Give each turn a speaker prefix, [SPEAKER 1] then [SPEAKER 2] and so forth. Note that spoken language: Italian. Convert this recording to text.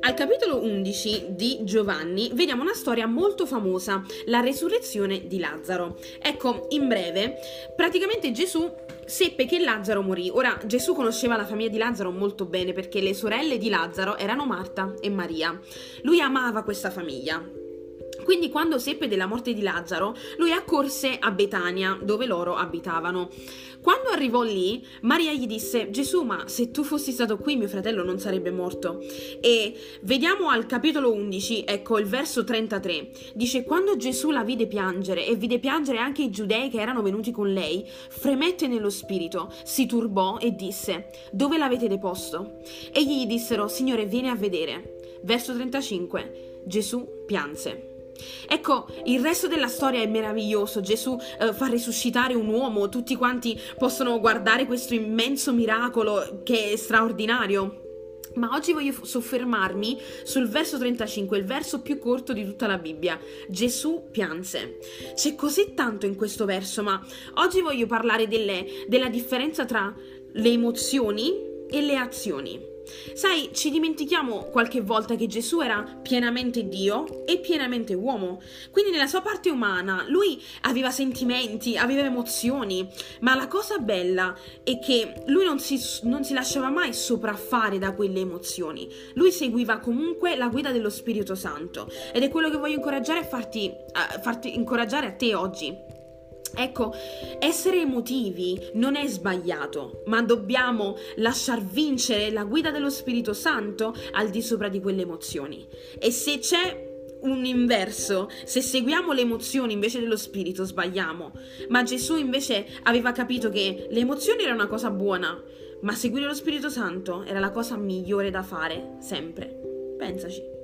[SPEAKER 1] Al capitolo 11 di Giovanni vediamo una storia molto famosa, la resurrezione di Lazzaro. Ecco, in breve, praticamente Gesù seppe che Lazzaro morì. Ora Gesù conosceva la famiglia di Lazzaro molto bene perché le sorelle di Lazzaro erano Marta e Maria. Lui amava questa famiglia. Quindi quando seppe della morte di Lazzaro, lui accorse a Betania, dove loro abitavano. Quando arrivò lì, Maria gli disse: Gesù, ma se tu fossi stato qui, mio fratello non sarebbe morto. E vediamo al capitolo 11, ecco il verso 33. Dice: Quando Gesù la vide piangere e vide piangere anche i giudei che erano venuti con lei, fremette nello spirito, si turbò e disse: Dove l'avete deposto? Egli gli dissero: Signore, vieni a vedere. Verso 35. Gesù pianse. Ecco, il resto della storia è meraviglioso. Gesù eh, fa risuscitare un uomo, tutti quanti possono guardare questo immenso miracolo che è straordinario. Ma oggi voglio soffermarmi sul verso 35, il verso più corto di tutta la Bibbia. Gesù pianse. C'è così tanto in questo verso, ma oggi voglio parlare delle, della differenza tra le emozioni e le azioni. Sai, ci dimentichiamo qualche volta che Gesù era pienamente Dio e pienamente uomo. Quindi nella sua parte umana lui aveva sentimenti, aveva emozioni, ma la cosa bella è che lui non si, non si lasciava mai sopraffare da quelle emozioni. Lui seguiva comunque la guida dello Spirito Santo ed è quello che voglio incoraggiare a farti, a farti incoraggiare a te oggi. Ecco, essere emotivi non è sbagliato, ma dobbiamo lasciar vincere la guida dello Spirito Santo al di sopra di quelle emozioni. E se c'è un inverso, se seguiamo le emozioni invece dello spirito, sbagliamo. Ma Gesù invece aveva capito che le emozioni erano una cosa buona, ma seguire lo Spirito Santo era la cosa migliore da fare, sempre. Pensaci.